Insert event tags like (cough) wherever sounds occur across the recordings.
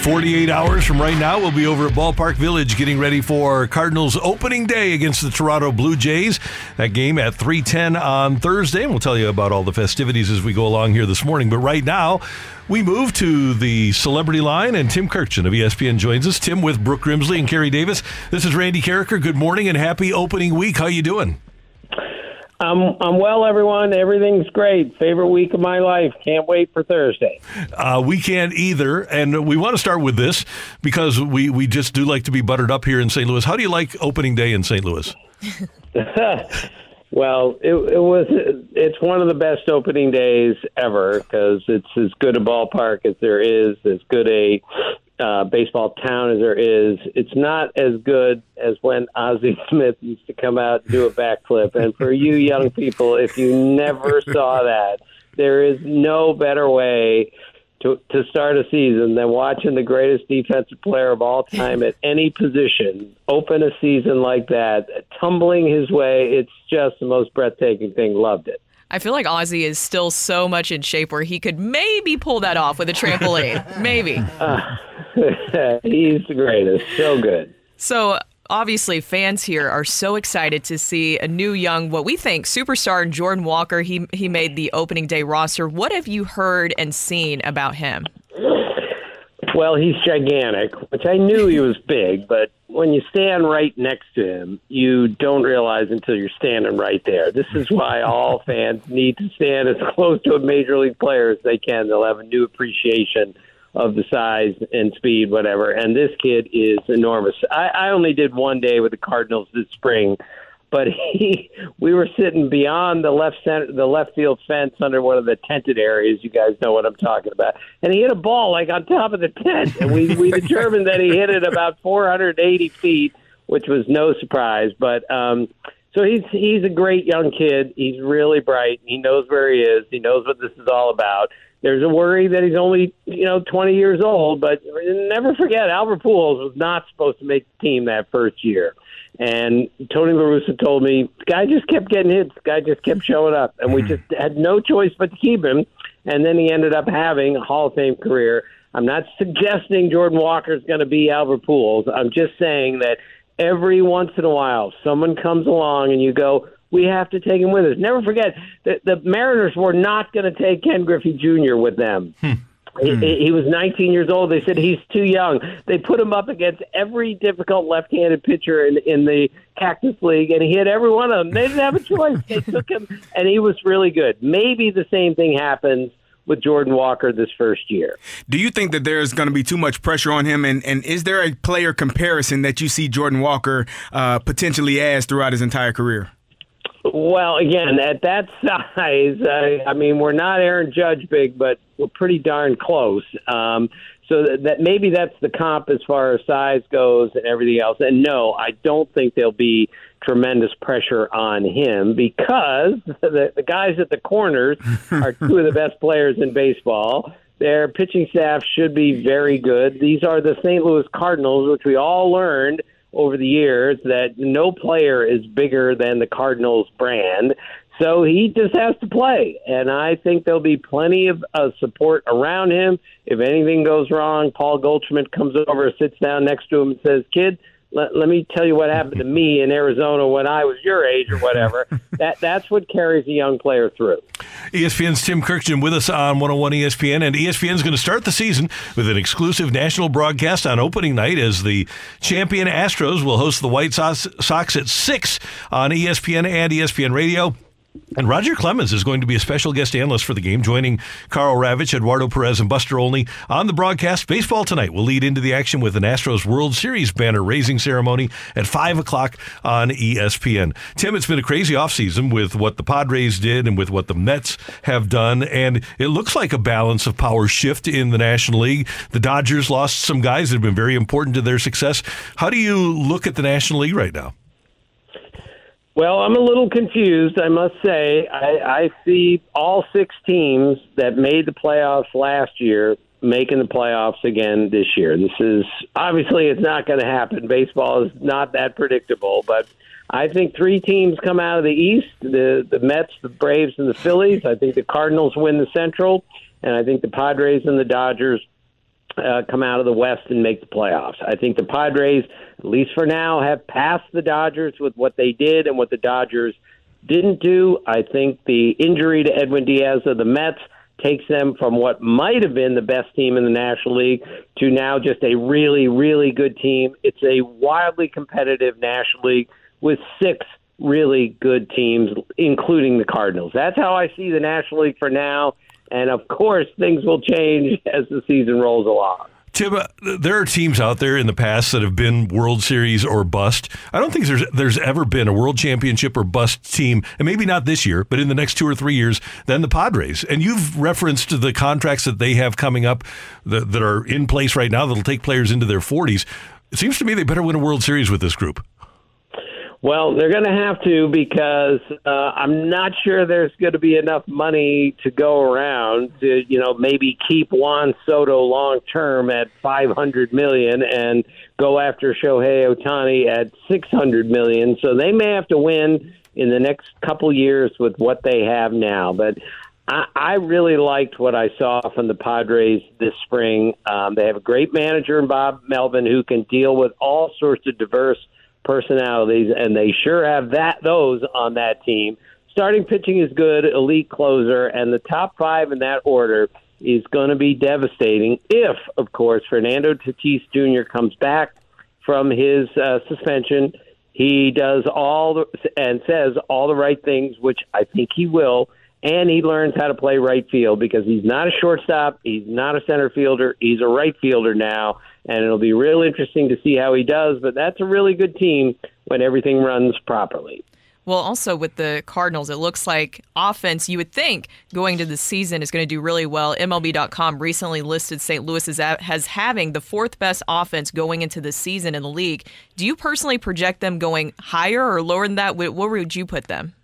48 hours from right now, we'll be over at Ballpark Village getting ready for Cardinals opening day against the Toronto Blue Jays. That game at 310 on Thursday. And we'll tell you about all the festivities as we go along here this morning. But right now, we move to the celebrity line, and Tim Kurkjian of ESPN joins us. Tim with Brooke Grimsley and Carey Davis. This is Randy Karraker. Good morning and happy opening week. How you doing? I'm I'm well, everyone. Everything's great. Favorite week of my life. Can't wait for Thursday. Uh, we can't either, and we want to start with this because we we just do like to be buttered up here in St. Louis. How do you like opening day in St. Louis? (laughs) well, it, it was. It's one of the best opening days ever because it's as good a ballpark as there is, as good a uh, baseball town as there is. It's not as good as when Ozzie (laughs) Smith used to come out and do a backflip. And for you young people, if you never (laughs) saw that, there is no better way to to start a season than watching the greatest defensive player of all time at any position open a season like that, tumbling his way. It's just the most breathtaking thing. Loved it. I feel like Ozzie is still so much in shape where he could maybe pull that off with a trampoline. (laughs) maybe. Uh, (laughs) he's the greatest. So good. So obviously fans here are so excited to see a new young what we think superstar Jordan Walker he he made the opening day roster what have you heard and seen about him well he's gigantic which I knew he was big but when you stand right next to him you don't realize until you're standing right there this is why all (laughs) fans need to stand as close to a major league player as they can they'll have a new appreciation of the size and speed, whatever. And this kid is enormous. I, I only did one day with the Cardinals this spring, but (laughs) he we were sitting beyond the left center the left field fence under one of the tented areas. You guys know what I'm talking about. And he hit a ball like on top of the tent, and we we determined that he hit it about 480 feet, which was no surprise. But um, so he's he's a great young kid. He's really bright. He knows where he is. He knows what this is all about there's a worry that he's only you know 20 years old, but never forget Albert Pujols was not supposed to make the team that first year. And Tony La Russa told me, the guy just kept getting hits. The guy just kept showing up, and we mm-hmm. just had no choice but to keep him. And then he ended up having a Hall of Fame career. I'm not suggesting Jordan Walker is going to be Albert Pujols. I'm just saying that every once in a while, someone comes along and you go, we have to take him with us. Never forget that the Mariners were not going to take Ken Griffey Jr. with them. Hmm. He, hmm. he, was 19 years old. They said he's too young. They put him up against every difficult left-handed pitcher in, in the Cactus League, and he hit every one of them. They didn't have a choice. They took him, and he was really good. Maybe the same thing happens with Jordan Walker this first year. Do you think that there's going to be too much pressure on him? And, and is there a player comparison that you see Jordan Walker uh, potentially as throughout his entire career? Well, again, at that (laughs) size, uh, I mean, we're not Aaron Judge big, but we're pretty darn close. Um, so that, that maybe that's the comp as far as size goes and everything else. And no, I don't think there'll be tremendous pressure on him because (laughs) the, the guys at the corners (laughs) are two of the best players in baseball. Their pitching staff should be very good. These are the St. Louis Cardinals, which we all learned – over the years that no player is bigger than the Cardinals brand. So he just has to play. And I think there'll be plenty of uh, support around him. If anything goes wrong, Paul Goldschmidt comes over, sits down next to him, and says, Kid, let, let me tell you what happened to me in Arizona when I was your age or whatever. (laughs) that that's what carries a young player through. ESPN's Tim Kurkjian with us on 101 ESPN, and ESPN is going to start the season with an exclusive national broadcast on opening night as the champion Astros will host the White Sox, Sox at six on ESPN and ESPN Radio. And Roger Clemens is going to be a special guest analyst for the game, joining Karl Ravech, Eduardo Perez, and Buster Olney on the broadcast. Baseball tonight will lead into the action with an Astros World Series banner raising ceremony at 5 o'clock on ESPN. Tim, it's been a crazy offseason with what the Padres did and with what the Mets have done, and it looks like a balance of power shift in the National League. The Dodgers lost some guys that have been very important to their success. How do you look at the National League right now? Well, I'm a little confused, I must say. I, I see all six teams that made the playoffs last year making the playoffs again this year. This is obviously it's not going to happen. Baseball is not that predictable, but I think three teams come out of the East: the the Mets, the Braves, and the Phillies. I think the Cardinals win the Central, and I think the Padres and the Dodgers uh, come out of the West and make the playoffs. I think the Padres, at least for now, have passed the Dodgers with what they did and what the Dodgers didn't do. I think the injury to Edwin Diaz of the Mets takes them from what might have been the best team in the National League to now just a really, really good team. It's a wildly competitive National League with six really good teams, including the Cardinals. That's how I see the National League for now. And of course, things will change (laughs) as the season rolls along. Tim, uh, there are teams out there in the past that have been World Series or bust. I don't think there's there's ever been a World Championship or bust team, and maybe not this year, but in the next two or three years, than the Padres. And you've referenced the contracts that they have coming up that, that are in place right now that'll take players into their 40s. It seems to me they better win a World Series with this group. Well, they're going to have to because uh, I'm not sure there's going to be enough money to go around to, you know, maybe keep Juan Soto long term at 500 million and go after Shohei Ohtani at 600 million. So they may have to win in the next couple years with what they have now. But I, I really liked what I saw from the Padres this spring. Um, they have a great manager in Bob Melvin who can deal with all sorts of diverse personalities, and they sure have that those on that team. Starting pitching is good, elite closer, and the top five in that order is going to be devastating if, of course, Fernando Tatis Jr. comes back from his uh, suspension. He does all the, and says all the right things, which I think he will, and he learns how to play right field because he's not a shortstop, he's not a center fielder, he's a right fielder now, and it'll be real interesting to see how he does. But that's a really good team when everything runs properly. Well, also with the Cardinals, it looks like offense, you would think going to the season is going to do really well. MLB.com recently listed St. Louis as, as having the fourth best offense going into the season in the league. Do you personally project them going higher or lower than that? Where would you put them?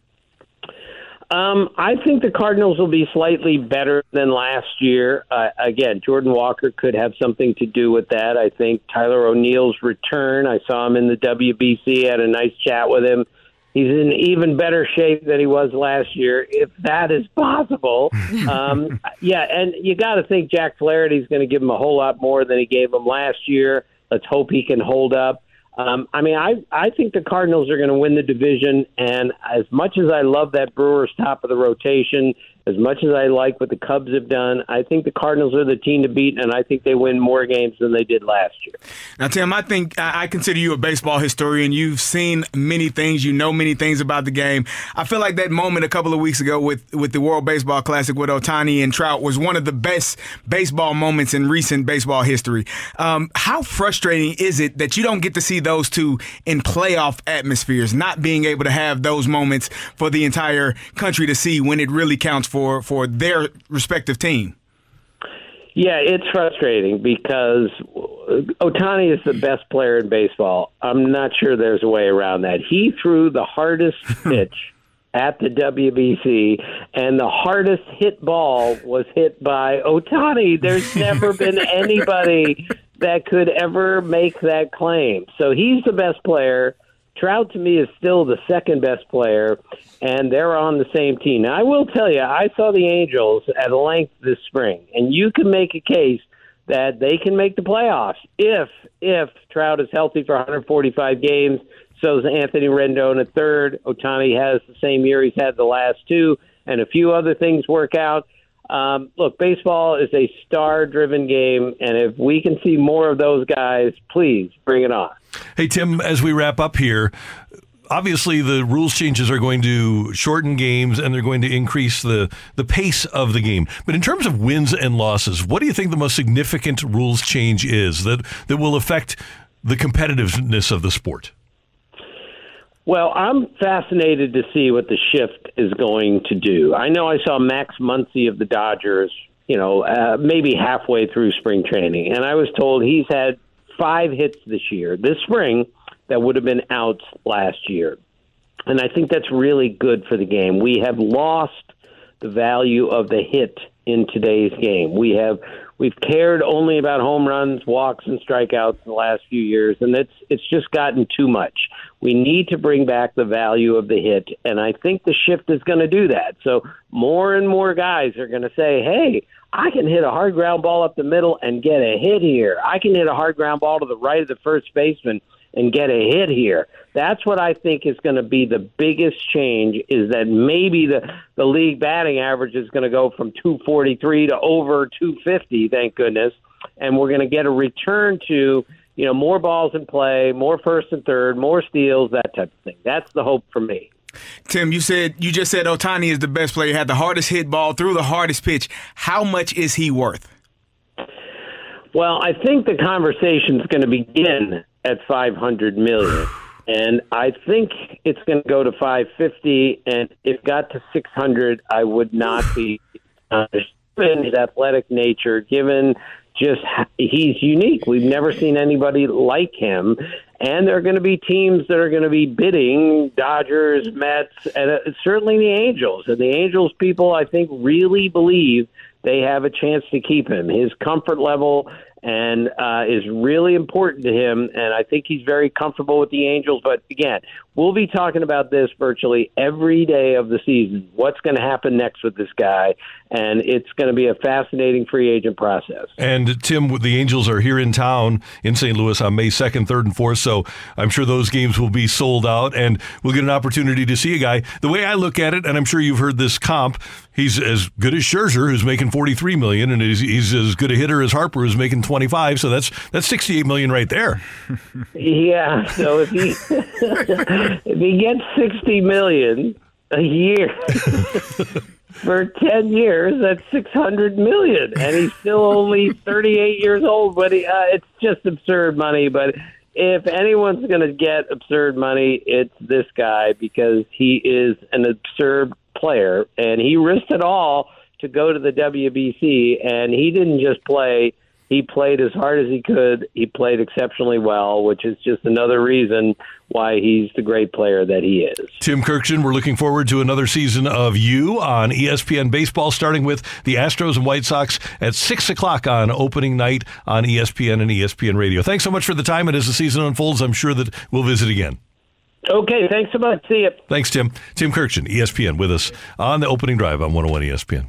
Um, I think the Cardinals will be slightly better than last year. Uh, again, Jordan Walker could have something to do with that. I think Tyler O'Neill's return. I saw him in the WBC. Had a nice chat with him. He's in even better shape than he was last year, if that is possible. (laughs) um, yeah, and you got to think Jack Flaherty's going to give him a whole lot more than he gave him last year. Let's hope he can hold up. Um, I mean, I I think the Cardinals are going to win the division, and as much as I love that Brewers top of the rotation, as much as I like what the Cubs have done, I think the Cardinals are the team to beat, and I think they win more games than they did last year. Now, Tim, I think I consider you a baseball historian. You've seen many things, you know many things about the game. I feel like that moment a couple of weeks ago with, with the World Baseball Classic with Ohtani and Trout was one of the best baseball moments in recent baseball history. Um, how frustrating is it that you don't get to see those two in playoff atmospheres, not being able to have those moments for the entire country to see when it really counts? For for their respective team. Yeah, it's frustrating because Ohtani is the best player in baseball. I'm not sure there's a way around that. He threw the hardest (laughs) pitch at the WBC, and the hardest hit ball was hit by Ohtani. There's never (laughs) been anybody that could ever make that claim. So he's the best player. Trout to me is still the second best player, and they're on the same team. Now, I will tell you, I saw the Angels at length this spring, and you can make a case that they can make the playoffs if if Trout is healthy for 145 games. So is Anthony Rendon at third. Ohtani has the same year he's had the last two, and a few other things work out. Um, look, baseball is a star-driven game, and if we can see more of those guys, please bring it on. Hey Tim, as we wrap up here, obviously the rules changes are going to shorten games and they're going to increase the the pace of the game. But in terms of wins and losses, what do you think the most significant rules change is that that will affect the competitiveness of the sport? Well, I'm fascinated to see what the shift is going to do. I know I saw Max Muncy of the Dodgers, you know, uh, maybe halfway through spring training, and I was told he's had five hits this year, this spring, that would have been outs last year. And I think that's really good for the game. We have lost the value of the hit in today's game. We have we've cared only about home runs, walks, and strikeouts in the last few years, and it's it's just gotten too much. We need to bring back the value of the hit, and I think the shift is going to do that. So more and more guys are going to say, "Hey, I can hit a hard ground ball up the middle and get a hit here. I can hit a hard ground ball to the right of the first baseman." And get a hit here. That's what I think is going to be the biggest change is that maybe the the league batting average is going to go from 243 to over 250, thank goodness, and we're going to get a return to you know more balls in play, more first and third, more steals, that type of thing. That's the hope for me. Tim, you said you just said Ohtani is the best player. Had the hardest hit ball through the hardest pitch. How much is he worth? Well, I think the conversation is going to begin at 500 million. And I think it's going to go to 550. And if it got to 600, I would not be given his athletic nature, given just he's unique. We've never seen anybody like him. And there are going to be teams that are going to be bidding Dodgers, Mets, and uh, certainly the Angels. And the Angels people, I think, really believe they have a chance to keep him. His comfort level and uh, is really important to him. And I think he's very comfortable with the Angels. But again, we'll be talking about this virtually every day of the season. What's going to happen next with this guy? And it's going to be a fascinating free agent process. And Tim, the Angels are here in town in St. Louis on May 2nd, 3rd, and 4th. So I'm sure those games will be sold out and we'll get an opportunity to see a guy. The way I look at it, and I'm sure you've heard this comp, he's as good as Scherzer, who's making 43 million, and he's, he's as good a hitter as Harper, who's making 25. So that's that's 68 million right there. (laughs) yeah. So if he (laughs) if he gets 60 million a year (laughs) for 10 years, that's 600 million, and he's still only 38 years old. But he, uh, it's just absurd money. But if anyone's going to get absurd money, it's this guy because he is an absurd player, and he risked it all to go to the WBC, and he didn't just play. He played as hard as he could. He played exceptionally well, which is just another reason why he's the great player that he is. Tim Kurkjian, we're looking forward to another season of you on ESPN Baseball, starting with the Astros and White Sox at 6 o'clock on opening night on ESPN and ESPN Radio. Thanks so much for the time, and as the season unfolds, I'm sure that we'll visit again. Okay, thanks so much. See you. Thanks, Tim. Tim Kurkjian, ESPN, with us on the opening drive on 101 ESPN.